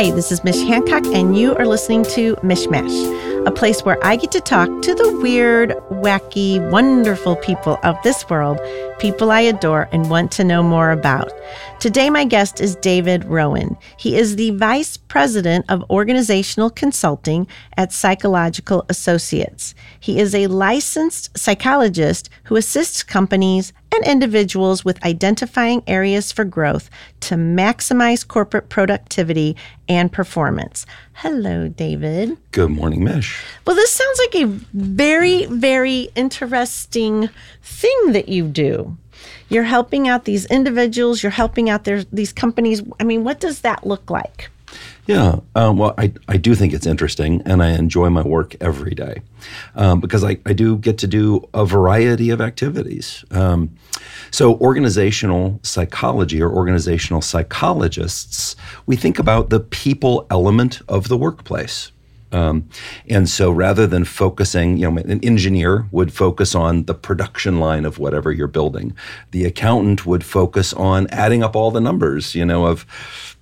Hi, this is Mich Hancock, and you are listening to MichMash, a place where I get to talk to the weird, wacky, wonderful people of this world, people I adore and want to know more about. Today, my guest is David Rowan. He is the Vice President of Organizational Consulting at Psychological Associates. He is a licensed psychologist who assists companies and individuals with identifying areas for growth to maximize corporate productivity and performance. Hello, David. Good morning, Mich. Well, this sounds like a very, very interesting thing that you do. You're helping out these individuals, you're helping out their, these companies. I mean, what does that look like? Yeah, um, well, I, I do think it's interesting, and I enjoy my work every day um, because I, I do get to do a variety of activities. Um, so, organizational psychology or organizational psychologists, we think about the people element of the workplace. Um, and so rather than focusing, you know, an engineer would focus on the production line of whatever you're building. The accountant would focus on adding up all the numbers, you know, of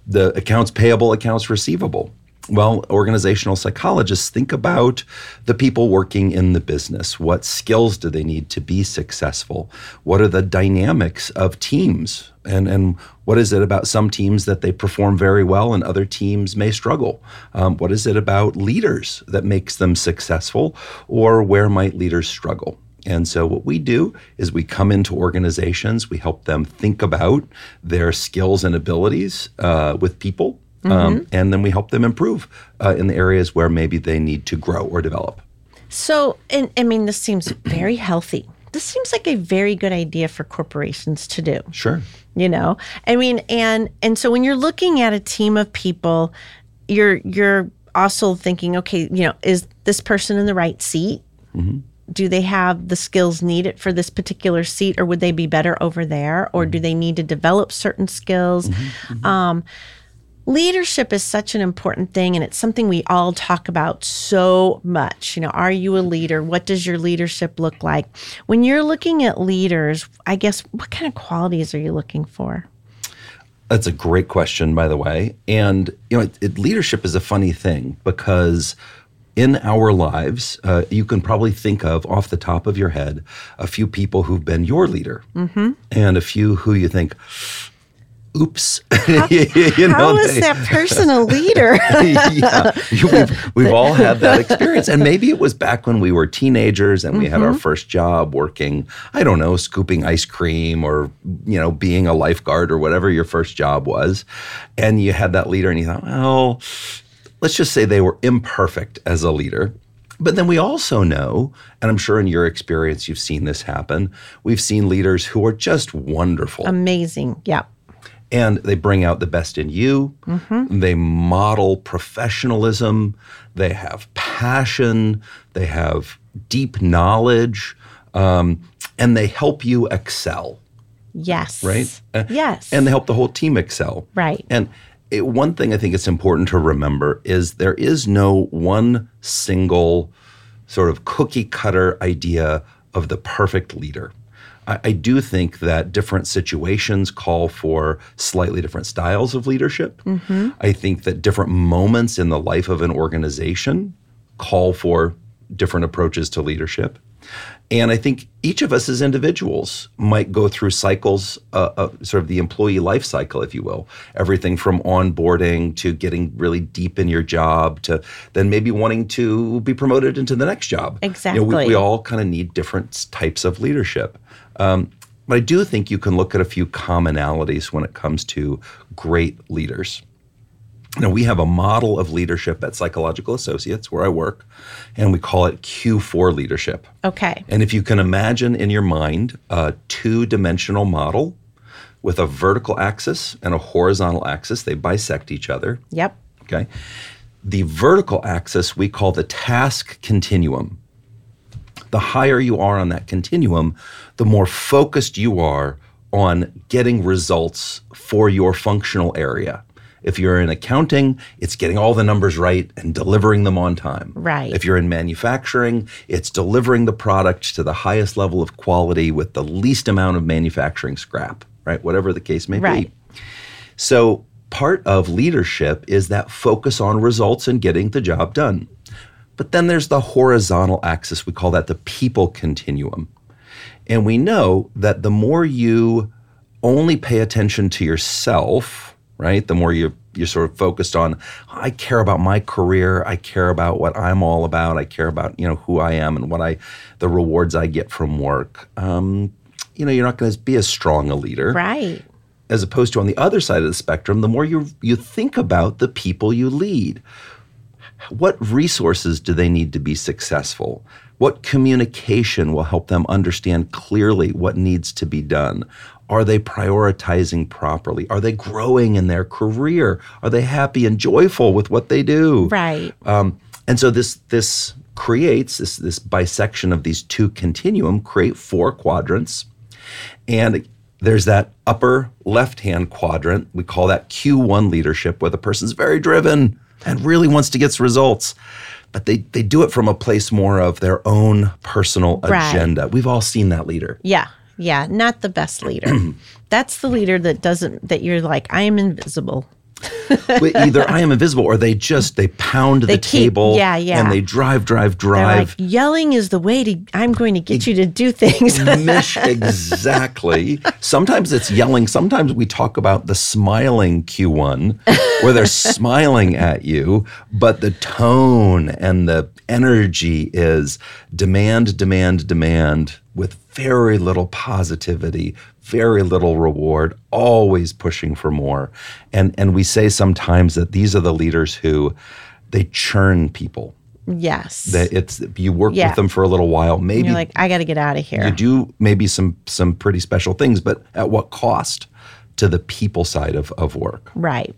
the accounts payable, accounts receivable. Well, organizational psychologists think about the people working in the business. What skills do they need to be successful? What are the dynamics of teams? And, and what is it about some teams that they perform very well and other teams may struggle? Um, what is it about leaders that makes them successful? Or where might leaders struggle? And so, what we do is we come into organizations, we help them think about their skills and abilities uh, with people um, mm-hmm. Um, and then we help them improve uh, in the areas where maybe they need to grow or develop. So, and I mean, this seems very healthy. This seems like a very good idea for corporations to do. Sure. You know, I mean, and and so when you're looking at a team of people, you're you're also thinking, okay, you know, is this person in the right seat? Mm-hmm. Do they have the skills needed for this particular seat, or would they be better over there, or mm-hmm. do they need to develop certain skills? Mm-hmm. mm-hmm. Um, leadership is such an important thing and it's something we all talk about so much you know are you a leader what does your leadership look like when you're looking at leaders i guess what kind of qualities are you looking for that's a great question by the way and you know it, it, leadership is a funny thing because in our lives, uh, you can probably think of off the top of your head a few people who've been your leader mm-hmm. and a few who you think, oops. How, you know, how is they, that person a leader? yeah, we've, we've all had that experience. And maybe it was back when we were teenagers and we mm-hmm. had our mm-hmm. first job working, I don't know, scooping ice cream or, you know, being a lifeguard or whatever your first job was. And you had that leader and you thought, well, let's just say they were imperfect as a leader. But then we also know, and I'm sure in your experience you've seen this happen, we've seen leaders who are just wonderful. Amazing. Yeah and they bring out the best in you. Mm-hmm. They model professionalism. They have passion. They have deep knowledge, um, and they help you excel. Yes. Right. Yes. And they help the whole team excel. Right. And it, one thing I think it's important to remember is there is no one single sort of cookie cutter idea of the perfect leader. I, I do think that different situations call for slightly different styles of leadership. Mm-hmm. I think that different moments in the life of an organization call for different approaches to leadership. And I think each of us as individuals might go through cycles, uh, uh, sort of the employee life cycle, if you will. Everything from onboarding to getting really deep in your job to then maybe wanting to be promoted into the next job. Exactly. You know, we, we all kind of need different types of leadership. Um, but I do think you can look at a few commonalities when it comes to great leaders. Now, we have a model of leadership at Psychological Associates where I work, and we call it Q4 leadership. Okay. And if you can imagine in your mind a two dimensional model with a vertical axis and a horizontal axis, they bisect each other. Yep. Okay. The vertical axis we call the task continuum the higher you are on that continuum, the more focused you are on getting results for your functional area. If you're in accounting, it's getting all the numbers right and delivering them on time. Right. If you're in manufacturing, it's delivering the product to the highest level of quality with the least amount of manufacturing scrap, right? Whatever the case may right. be. So part of leadership is that focus on results and getting the job done. But then there's the horizontal axis. We call that the people continuum. And we know that the more you only pay attention to yourself, right? The more you you're sort of focused on I care about my career, I care about what I'm all about, I care about, you know, who I am and what I the rewards I get from work. Um, you know, you're not going to be as strong a leader. Right. As opposed to on the other side of the spectrum, the more you you think about the people you lead. What resources do they need to be successful? What communication will help them understand clearly what needs to be done? Are they prioritizing properly? Are they growing in their career? Are they happy and joyful with what they do? Right. Um, and so this this creates this this bisection of these two continuum create four quadrants, and there's that upper left hand quadrant. We call that Q1 leadership, where the person's very driven and really wants to get results. But they, they do it from a place more of their own personal Right. agenda. We've all seen that leader. Yeah. Yeah. Not the best leader. That's the leader that doesn't, that you're like, I am invisible. Either I am invisible or they just they pound They the keep- table yeah, yeah. and they drive, drive, drive. like, yelling is the way to, I'm going to get you to do things. Mich exactly. Sometimes it's yelling. Sometimes we talk about the smiling Q1 where they're smiling at you, but the tone and the energy is demand, demand, demand with very little positivity, very little reward, always pushing for more. And and we say sometimes that these are the leaders who they churn people. yes. That it's you work Yeah. with them for a little while, maybe you're like, I got to get out of here. you do maybe some some pretty special things, but at what cost to the people side of, of work? right.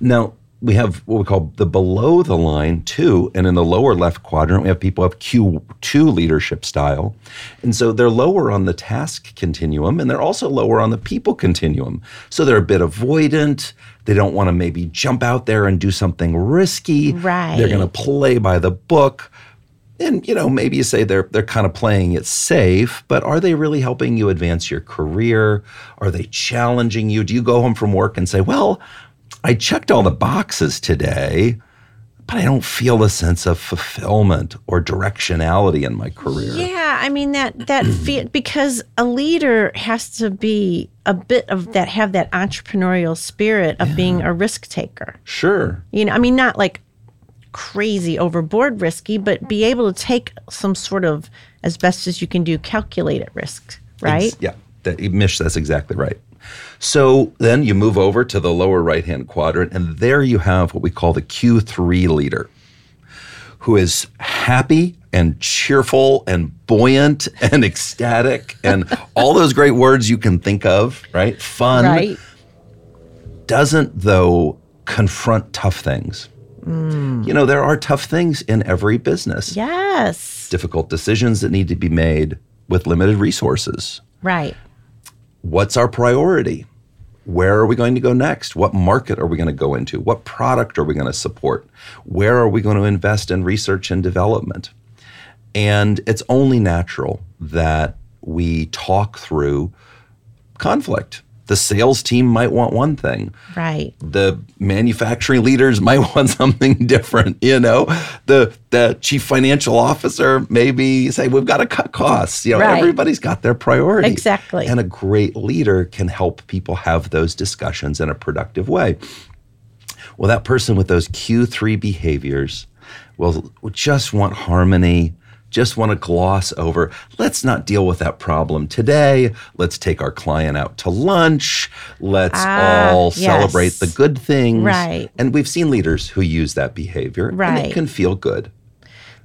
Now we have what we call the below the line two, and in the lower left quadrant we have people have Q two leadership style, and so they're lower on the task continuum, and they're also lower on the people continuum. So they're a bit avoidant. They don't want to maybe jump out there and do something risky. Right. They're going to play by the book. And you know, maybe you say they're they're kind of playing it safe, but are they really helping you advance your career? Are they challenging you? Do you go home from work and say, "Well, I checked all the boxes today, but I don't feel a sense of fulfillment or directionality in my career." Yeah, I mean that that fe- because a leader has to be a bit of that have that entrepreneurial spirit of being a risk taker. Sure. You know, I mean not like crazy overboard risky, but be able to take some sort of as best as you can do calculated risk, right? Ex- yeah. That, Mich, that's exactly right. So then you move over to the lower right hand quadrant, and there you have what we call the Q3 leader, who is happy and cheerful and buoyant and ecstatic and all those great words you can think of, right? Fun. Right. Doesn't, though, confront tough things. Mm. You know, there are tough things in every business, Yes. difficult decisions that need to be made with limited resources Right. What's our priority? Where are we going to go next? What market are we going to go into? What product are we going to support? Where are we going to invest in research and development? And it's only natural that we talk through conflict. The sales team might want one thing. Right. The manufacturing leaders might want something different, you know. The the chief financial officer maybe say we've got to cut costs. You know, Right. everybody's got their priorities. Exactly. And a great leader can help people have those discussions in a productive way. Well, that person with those Q3 behaviors will will just want harmony, just want to gloss over. Let's not deal with that problem today. Let's take our client out to lunch. Let's Ah, all yes. celebrate the good things. Right. And we've seen leaders who use that behavior. And Right. it can feel good.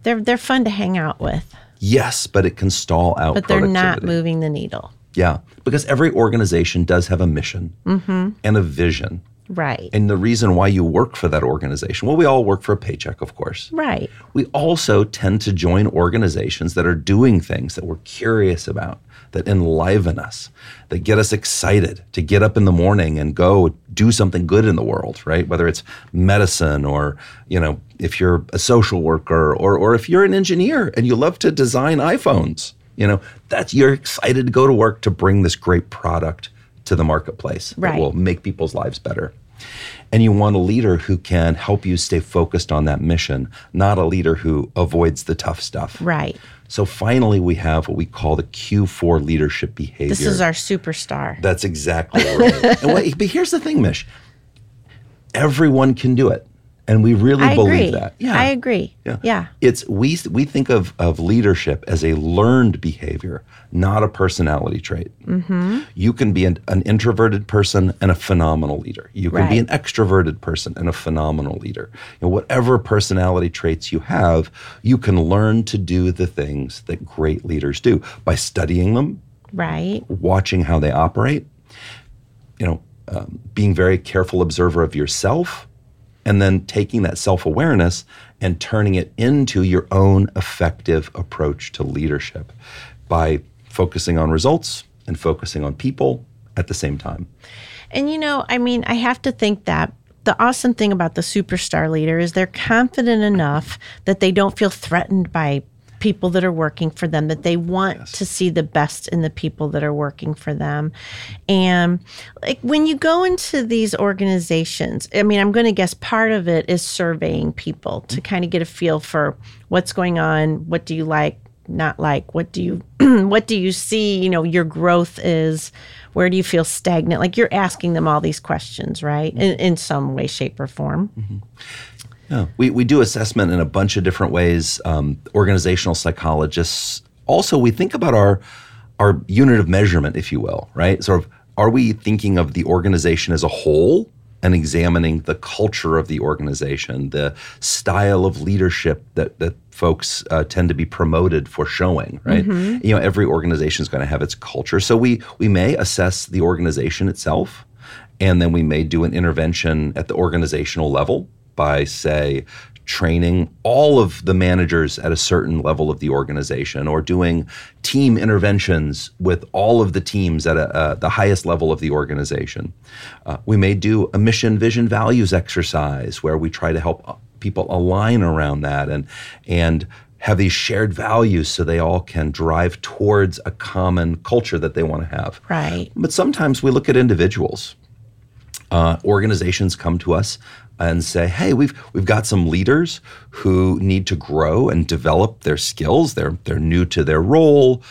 They're they're fun to hang out with, Yes, but it can stall out but they're not moving the needle. Yeah, because every organization does have a mission Mm-hmm. and a vision. Right. And the reason why you work for that organization, well, we all work for a paycheck, of course. right. We also tend to join organizations that are doing things that we're curious about, that enliven us, that get us excited to get up in the morning and go do something good in the world, right? Whether it's medicine or, you know, if you're a social worker or or if you're an engineer and you love to design iPhones, you know, that's you're excited to go to work to bring this great product to the marketplace Right. that will make people's lives better. And you want a leader who can help you stay focused on that mission, not a leader who avoids the tough stuff. Right. So finally, we have what we call the Q4 leadership behavior. This is our superstar. That's exactly right. what, but here's the thing, Mich. Everyone can do it, and we really I believe agree. that. Yeah, I agree. Yeah. Yeah. It's we we think of of leadership as a learned behavior, not a personality trait. Mm-hmm. You can be an, an introverted person and a phenomenal leader. You can be an extroverted person and a phenomenal leader. You know, whatever personality traits you have, you can learn to do the things that great leaders do by studying them, Right. watching how they operate, you know, um, being very careful observer of yourself, and then taking that self awareness and turning it into your own effective approach to leadership by focusing on results and focusing on people at the same time. And you know, I mean, I have to think that the awesome thing about the superstar leader is they're confident enough that they don't feel threatened by people that are working for them that they want to see the best in the people that are working for them. And like when you go into these organizations i mean i'm going to guess part of it is surveying people to mm-hmm. kind of get a feel for what's going on what do you like not like what do you what do you see you know your growth is where do you feel stagnant? Like you're asking them all these questions right? Mm-hmm. In, in some way shape or form mm-hmm. Yeah, we, we do assessment in a bunch of different ways. Um, organizational psychologists. Also, we think about our our unit of measurement, if you will, right? Sort of, are we thinking of the organization as a whole and examining the culture of the organization, the style of leadership that that folks uh, tend to be promoted for showing, right? You know, every organization is going to have its culture, so we we may assess the organization itself, and then we may do an intervention at the organizational level by, say, training all of the managers at a certain level of the organization or doing team interventions with all of the teams at a, uh, the highest level of the organization. Uh, we may do a mission, vision, values exercise where we try to help uh, people align around that and, and have these shared values so they all can drive towards a common culture that they want to have. right But sometimes we look at individuals. Uh, organizations come to us and say, "Hey, we've we've got some leaders who need to grow and develop their skills. They're they're new to their role.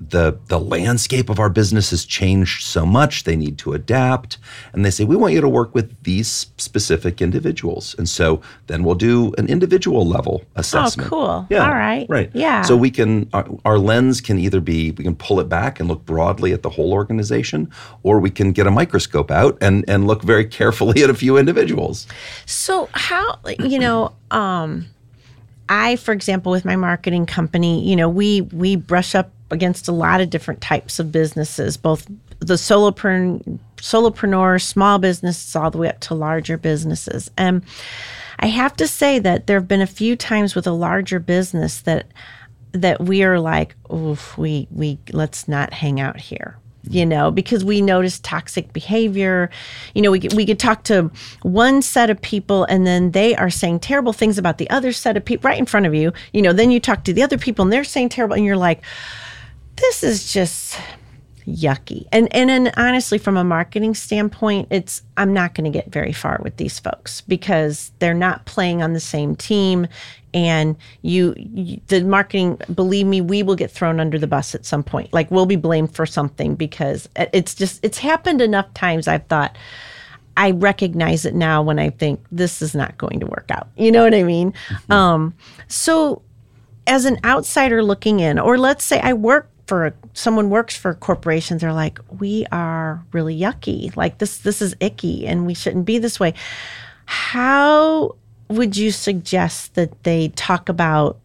The the landscape of our business has changed so much. They need to adapt." And they say, "We want you to work with these specific individuals." And so then we'll do an individual level assessment. Oh cool. Yeah. All right. Right. Yeah. So we can our, our lens can either be we can pull it back and look broadly at the whole organization or we can get a microscope out and and look very carefully at a few individuals So how you know, um I for example with my marketing company, you know, we we brush up against a lot of different types of businesses, both the solopreneur solopreneur, small businesses all the way up to larger businesses. And I have to say that there have been a few times with a larger business that that we are like, oof, we we let's not hang out here. Mm-hmm. You know, because we notice toxic behavior. You know, we we could talk to one set of people and then they are saying terrible things about the other set of people right in front of you. You know, then you talk to the other people and they're saying terrible, and you're like, this is just yucky. And and then honestly, from a marketing standpoint, it's I'm not going to get very far with these folks because they're not playing on the same team. And you, you, the marketing, believe me, we will get thrown under the bus at some point. Like we'll be blamed for something because it's just it's happened enough times. I've thought. I recognize it now when I think this is not going to work out. You know what I mean? Um, so as an outsider looking in, or let's say I work for someone works for corporations, they're like, we are really yucky. Like this, this is icky, and we shouldn't be this way. How would you suggest that they talk about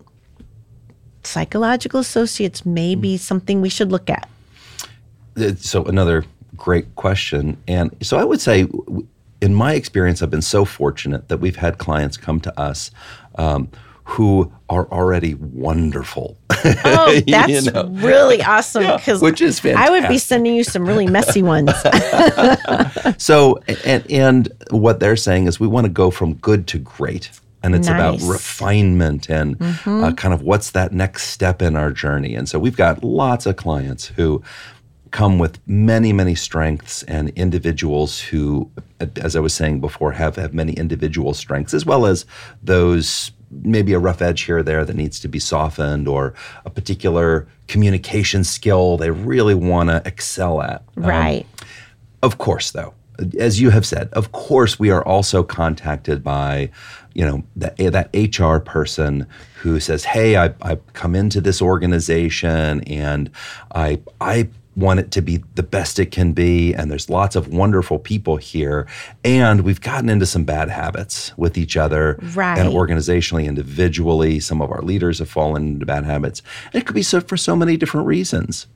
psychological associates? Maybe something we should look at. Uh, so another great question and so i would say in my experience i've been so fortunate that we've had clients come to us um, who are already wonderful Oh, that's know. really awesome because which is fantastic. I would be sending you some really messy ones. So, and, and what they're saying is we want to go from good to great. And it's about Nice. Mm-hmm. refinement and uh, kind of what's that next step in our journey. And so we've got lots of clients who come with many, many strengths and individuals who, as I was saying before, have, have many individual strengths, as well as those maybe a rough edge here or there that needs to be softened or a particular communication skill they really want to excel at. Um, right. Um, of course, though, as you have said, of course, we are also contacted by, you know, that, that HR person who says, "Hey, I, I come into this organization and I I want it to be the best it can be. And there's lots of wonderful people here. And we've gotten into some bad habits with each other right. and organizationally, individually. Some of our leaders have fallen into bad habits. And it could be so for so many different reasons.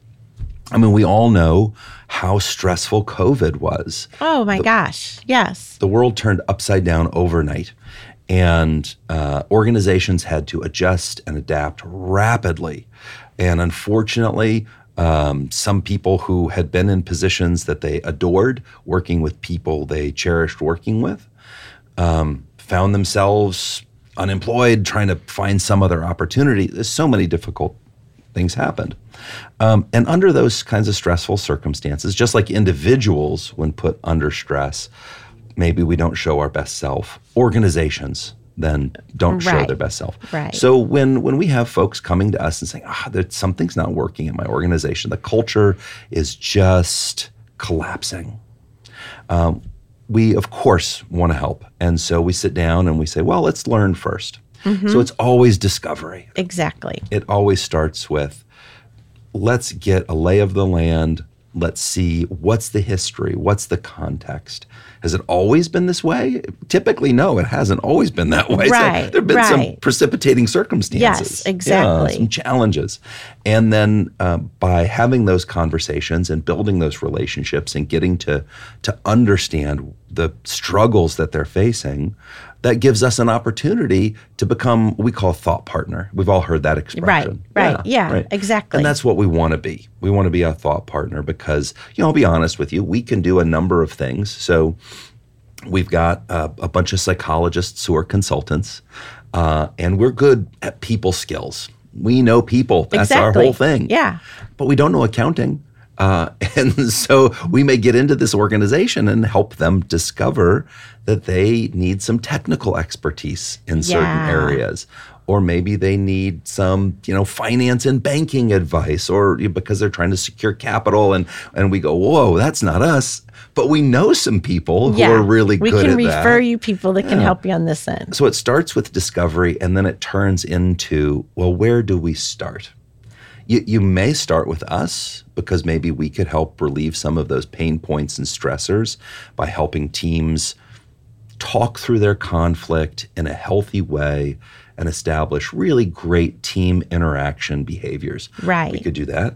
I mean, we all know how stressful COVID was. Oh my the, gosh. Yes. The world turned upside down overnight. And uh, organizations had to adjust and adapt rapidly. And unfortunately, um, some people who had been in positions that they adored, working with people they cherished working with, um, found themselves unemployed, trying to find some other opportunity. There's so many difficult things happened. Um, and under those kinds of stressful circumstances, just like individuals, when put under stress, maybe we don't show our best self. Organizations then don't right. show their best self. Right. So when when we have folks coming to us and saying, ah, oh, something's not working in my organization, the culture is just collapsing. Um, we of course want to help, and so we sit down and we say, well, let's learn 1st mm-hmm. So it's always discovery. Exactly. It always starts with, let's get a lay of the land. Let's see what's the history, what's the context, has it always been this way? Typically, no, it hasn't always been that way. Right. So there have been right. some precipitating circumstances. Yes, exactly. Yeah, some challenges. And then uh, by having those conversations and building those relationships and getting to, to understand the struggles that they're facing, that gives us an opportunity to become what we call thought partner. We've all heard that expression. Right, right, yeah, yeah right. exactly. And that's what we want to be. We want to be a thought partner because, you know, I'll be honest with you, we can do a number of things. So we've got uh, a bunch of psychologists who are consultants, uh, and we're good at people skills. We know people. That's exactly. our whole thing. Yeah. But we don't know accounting. Uh, and so we may get into this organization and help them discover that they need some technical expertise in certain yeah. areas. Or maybe they need some, you know, finance and banking advice, or because they're trying to secure capital, and and we go, whoa, that's not us. But we know some people yeah. who are really good at that. We can refer you people that can help you on this end. So it starts with discovery, and then it turns into, well, where do we start? You, you may start with us because maybe we could help relieve some of those pain points and stressors by helping teams talk through their conflict in a healthy way and establish really great team interaction behaviors. Right. We could do that.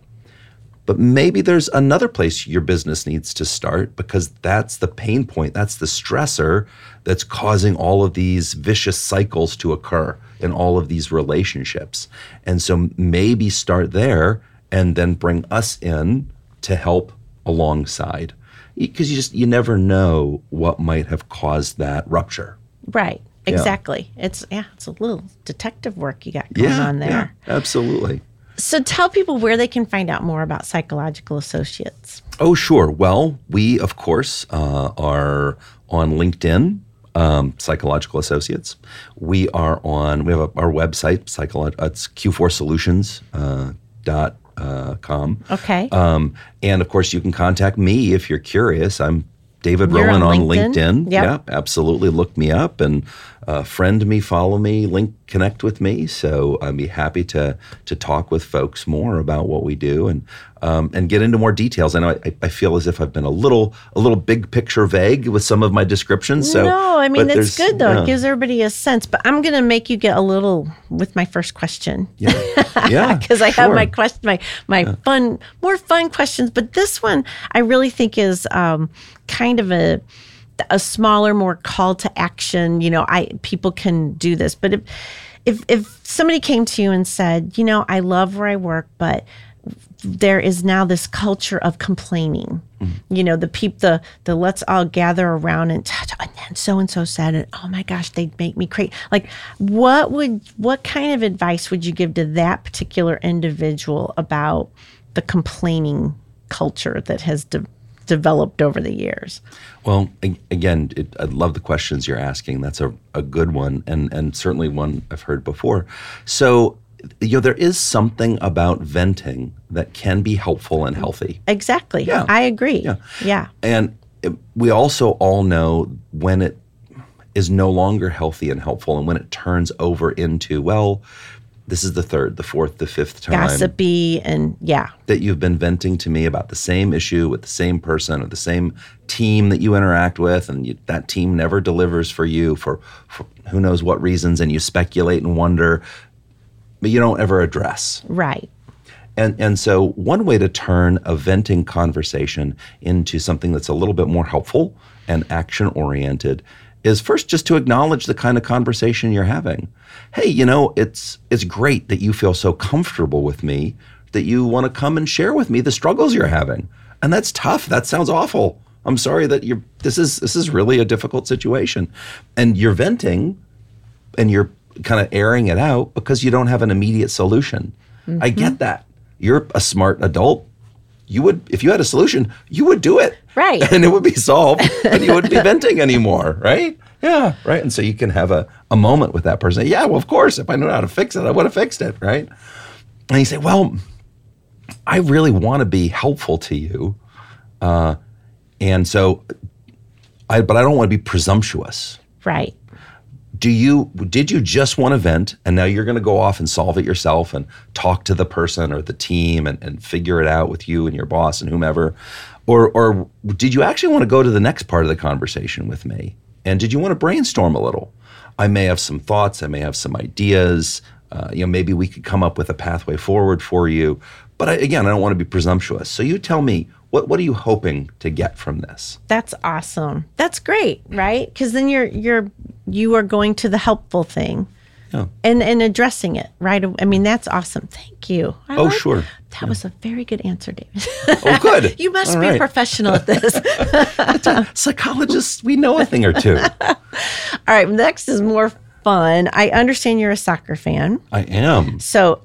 But maybe there's another place your business needs to start because that's the pain point, that's the stressor that's causing all of these vicious cycles to occur in all of these relationships. And so maybe start there and then bring us in to help alongside because you just you never know what might have caused that rupture. Right. Exactly. Yeah. It's yeah, it's a little detective work you got going yeah, on there. Yeah, absolutely. So tell people where they can find out more about Psychological Associates. Oh, sure. Well, we of course uh, are on LinkedIn. Um, Psychological Associates. We are on. We have a, our website. Psycholo- it's Q4Solutions uh, dot uh, com. Okay. Um, and of course, you can contact me if you're curious. I'm David You're Rowan on on LinkedIn? LinkedIn. Yep. Yeah, absolutely. Look me up and uh, friend me, follow me, link, connect with me. So I'd be happy to to talk with folks more about what we do and um, and get into more details. I know I, I, feel as if I've been a little a little big picture vague with some of my descriptions. So no, I mean that's good though. Yeah. It gives everybody a sense. But I'm going to make you get a little with my first question. Yeah, yeah, because I have my question, my my yeah. fun, more fun questions. But this one I really think is um, kind of a a smaller, more call to action. You know, I people can do this, but if if if somebody came to you and said, you know, I love where I work, but there is now this culture of complaining. Mm-hmm. You know, the peep the the let's all gather around and, and then so and so said and oh my gosh, they'd make me crazy. Like what would what kind of advice would you give to that particular individual about the complaining culture that has de- developed over the years. Well, again, it, I love the questions you're asking. That's a, a good one, and and certainly one I've heard before. So, you know, there is something about venting that can be helpful and healthy. Exactly. Yeah. I agree. Yeah. yeah. And it, we also all know when it is no longer healthy and helpful, and when it turns over into, well, this is the third, the fourth, the fifth time Gossipy and yeah. that you've been venting to me about the same issue with the same person or the same team that you interact with, and you, that team never delivers for you for, for who knows what reasons, and you speculate and wonder, but you don't ever address. Right. And and so one way to turn a venting conversation into something that's a little bit more helpful and action oriented is first just to acknowledge the kind of conversation you're having. Hey, you know, it's it's great that you feel so comfortable with me that you want to come and share with me the struggles you're having. And that's tough. That sounds awful. I'm sorry that you're this is this is really a difficult situation. And you're venting and you're kind of airing it out because you don't have an immediate solution. I get mm-hmm. that. You're a smart adult. You would, if you had a solution, you would do it. Right. And it would be solved and you wouldn't be venting anymore, right? Yeah, right. And so you can have a, a moment with that person. Yeah, well, of course, if I knew how to fix it, I would have fixed it, right? And you say, well, I really want to be helpful to you. Uh, and so, I, but I don't want to be presumptuous Right. Do you did you just want to vent and now you're going to go off and solve it yourself and talk to the person or the team and, and figure it out with you and your boss and whomever? Or or did you actually want to go to the next part of the conversation with me? And did you want to brainstorm a little? I may have some thoughts i may have some ideas uh, you know maybe we could come up with a pathway forward for you. But I, again i don't want to be presumptuous. So you tell me what what are you hoping to get from this? That's awesome. That's great, right? Because then you're you're you are going to the helpful thing. Yeah. And and addressing it, right? I mean, that's awesome. Thank you. I Oh, like- sure. That was a very good answer, David. oh good you must All be a professional at this. psychologists we know a thing or two All right, next is more fun. I understand you're a soccer fan. i am So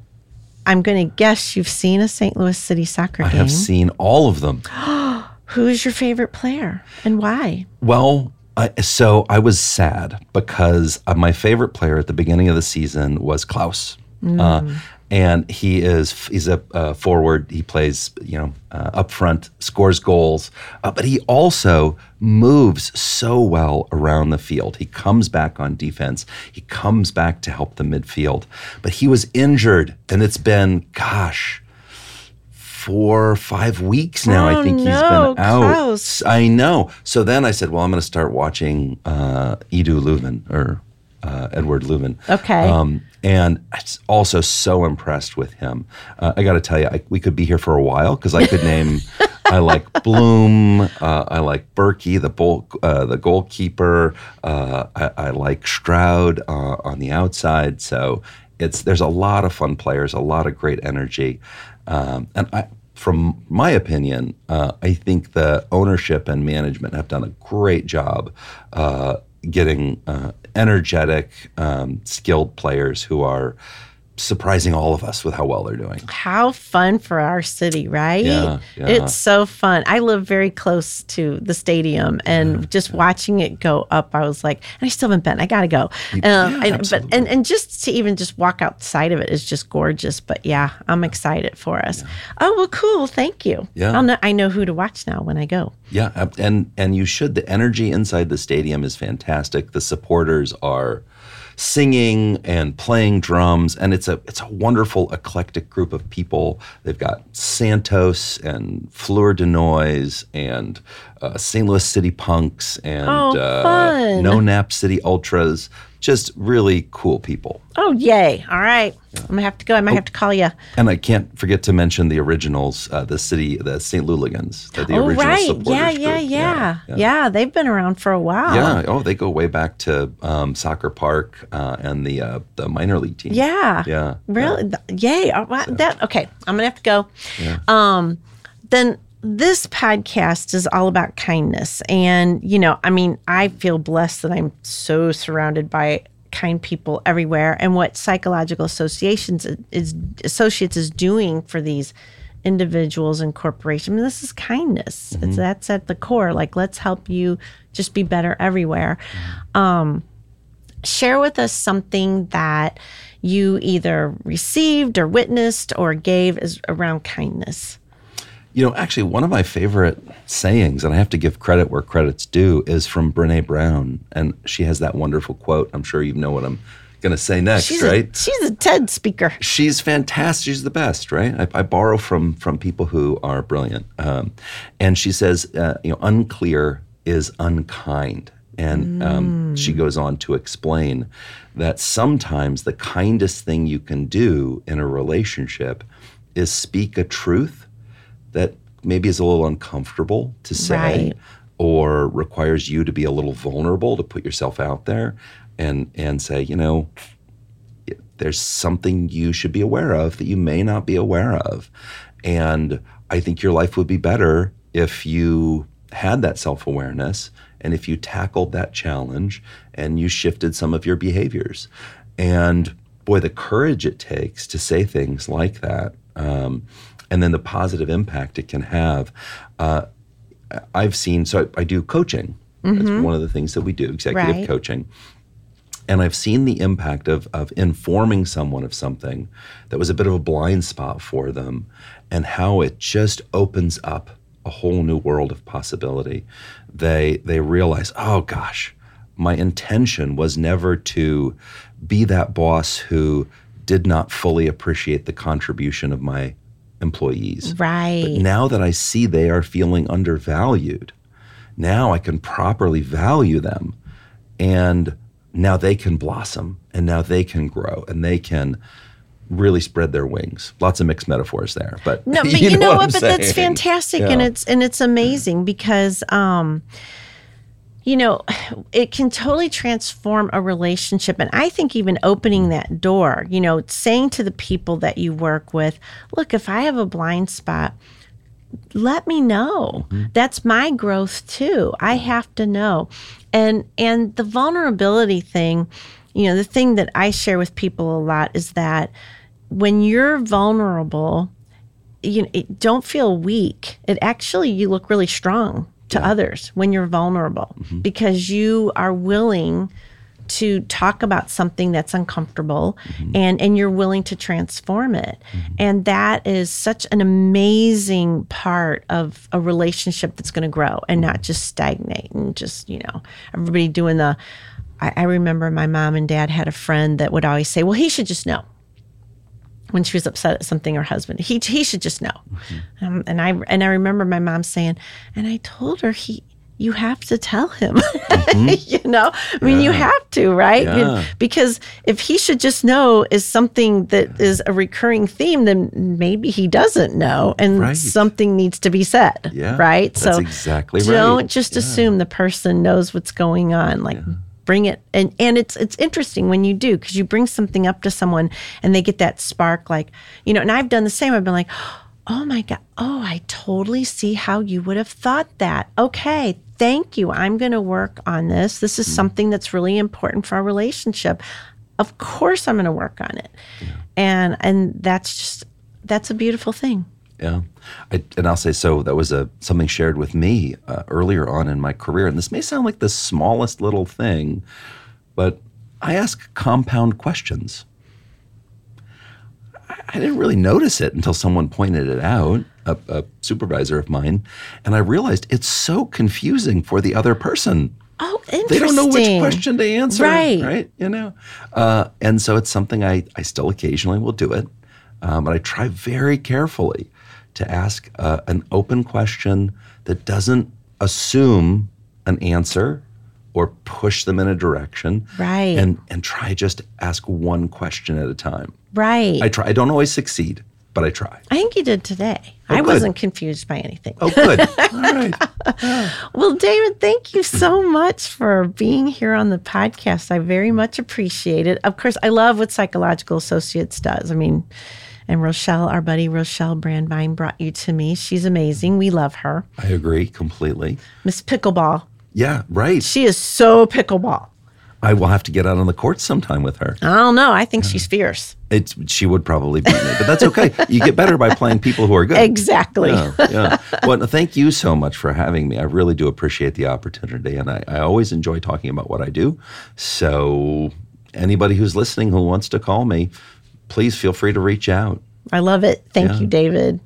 I'm going to guess you've seen a St. Louis City soccer game. I have seen all of them. Who's your favorite player and why? Well, I, so I was sad because uh, my favorite player at the beginning of the season was Klauss. Uh, and he is he's a uh, forward. He plays you know uh, up front, scores goals, uh, but he also moves so well around the field. He comes back on defense. He comes back to help the midfield. But he was injured, and it's been gosh four, five weeks now. Oh, I think he's been out. Klauss. I know. So then I said, well, I'm going to start watching uh, Edu Löwen or uh, Eduard Löwen. Okay. Um, and I'm also so impressed with him. Uh, I got to tell you, I, we could be here for a while because I could name. I like Blom. Uh, I like Bürki, the bull, uh, the goalkeeper. Uh, I, I like Stroud uh, on the outside. So it's there's a lot of fun players, a lot of great energy, um, and I, from my opinion, uh, I think the ownership and management have done a great job uh, getting uh, energetic, um, skilled players who are surprising all of us with how well they're doing. How fun for our city, right? Yeah, yeah. It's so fun. I live very close to the stadium and just watching it go up, I was like, and I still haven't been. I gotta go. Um, and, but and, and just to even just walk outside of it is just gorgeous. But yeah, I'm excited for us. Oh well, cool. Thank you. Yeah. I'll know, I know who to watch now when I go. Yeah, and and you should. The energy inside the stadium is fantastic. The supporters are singing and playing drums, and it's a it's a wonderful eclectic group of people. They've got Santos and Fleur de Noise and uh, St. Louis City Punks and Oh, uh. No Nap City Ultras. Just really cool people. Oh yay! All right, I'm gonna have to go. I might have to call you. And I can't forget to mention the originals, uh, the city, the St. Louligans, the, the oh original right, supporters yeah, yeah, group. yeah, yeah, They've been around for a while. Yeah. Oh, they go way back to um, Soccer Park uh, and the uh, the minor league team. Yeah. Yeah. Really? Yay. Oh, That okay. I'm gonna have to go. Um, then this podcast is all about kindness, and you know, I mean, I feel blessed that I'm so surrounded by kind people everywhere, and what psychological associations is associates is doing for these individuals and corporations. I mean, this is kindness. It's that's at the core. Like, let's help you just be better everywhere. Um, share with us something that you either received or witnessed or gave is around kindness. You know, actually, one of my favorite sayings, and I have to give credit where credit's due, is from Brene Brown. And she has that wonderful quote. I'm sure you know what I'm going to say next, She's right? a, she's a TED speaker. she's fantastic. She's the best, right? I, I borrow from from people who are brilliant. Um, and she says, uh, you know, unclear is unkind. And um, she goes on to explain that sometimes the kindest thing you can do in a relationship is speak a truth that maybe is a little uncomfortable to say Right. or requires you to be a little vulnerable to put yourself out there and and say, you know, there's something you should be aware of that you may not be aware of. And I think your life would be better if you had that self awareness and if you tackled that challenge and you shifted some of your behaviors. And boy, the courage it takes to say things like that, um, and then the positive impact it can have. Uh, I've seen, so I, I do coaching. That's one of the things that we do, executive Right. coaching and I've seen the impact of of informing someone of something that was a bit of a blind spot for them, and how it just opens up a whole new world of possibility. They they realize, oh gosh, my intention was never to be that boss who did not fully appreciate the contribution of my employees. Right. But now that I see they are feeling undervalued, now I can properly value them and now they can blossom and now they can grow and they can really spread their wings. Lots of mixed metaphors there, but No, but you, know, I'm what? But that's saying. fantastic, and it's and it's amazing because, um, you know, it can totally transform a relationship, and I think even opening that door, you know, saying to the people that you work with, look, if I have a blind spot. Let me know. Mm-hmm. That's my growth too. I have to know. And and the vulnerability thing, you know, the thing that I share with people a lot is that when you're vulnerable, you know, don't feel weak. It actually you look really strong to others when you're vulnerable mm-hmm. because you are willing to talk about something that's uncomfortable mm-hmm. and and you're willing to transform it. Mm-hmm. And that is such an amazing part of a relationship that's going to grow and not just stagnate and just, you know, everybody doing the I, I remember my mom and dad had a friend that would always say, Well, he should just know when she was upset at something her husband he he should just know. Um, and i and i remember my mom saying and i told her he you have to tell him you know? I mean you have to right? Yeah. because if he should just know is something that is a recurring theme then maybe he doesn't know and Right. something needs to be said Yeah, right? That's so exactly right. don't just assume the person knows what's going on like bring it and and it's it's interesting when you do because you bring something up to someone and they get that spark like you know and i've done the same i've been like oh my god oh i totally see how you would have thought that. Okay thank you i'm going to work on this. This is hmm. something that's really important for our relationship. Of course i'm going to work on it. And and that's just that's a beautiful thing Yeah, I, and I'll say so. That was a something shared with me uh, earlier on in my career, and this may sound like the smallest little thing, but I ask compound questions. I, I didn't really notice it until someone pointed it out, a, a supervisor of mine, and I realized it's so confusing for the other person. oh interesting They don't know which question to answer, Right. Right? You know, uh, and so it's something I I still occasionally will do it, um, but I try very carefully to ask uh, an open question that doesn't assume an answer or push them in a direction, Right. And and try just ask one question at a time. right I try. I don't always succeed, but I try. I think you did today. I good. wasn't confused by anything. Oh, good. All right. Well, David, thank you so much for being here on the podcast. I very much appreciate it. Of course, I love what Psychological Associates does. I mean, and Rochelle, our buddy Rochelle Brandvine, brought you to me. She's amazing. We love her. I agree completely. Miss Pickleball. Yeah. Right. She is so pickleball. I will have to get out on the court sometime with her. I don't know. I think she's fierce. It's she would probably beat me, but that's okay. you get better by playing people who are good. Exactly. Yeah, yeah. Well, thank you so much for having me. I really do appreciate the opportunity, and I, I always enjoy talking about what I do. So, anybody who's listening who wants to call me, please feel free to reach out. I love it. Thank Yeah. you, David.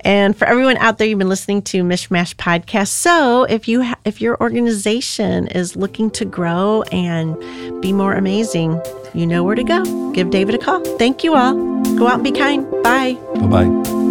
And for everyone out there, you've been listening to MichMash Podcast. So if you ha- if your organization is looking to grow and be more amazing, you know where to go. Give David a call. Thank you all. Go out and be kind. Bye. Bye bye.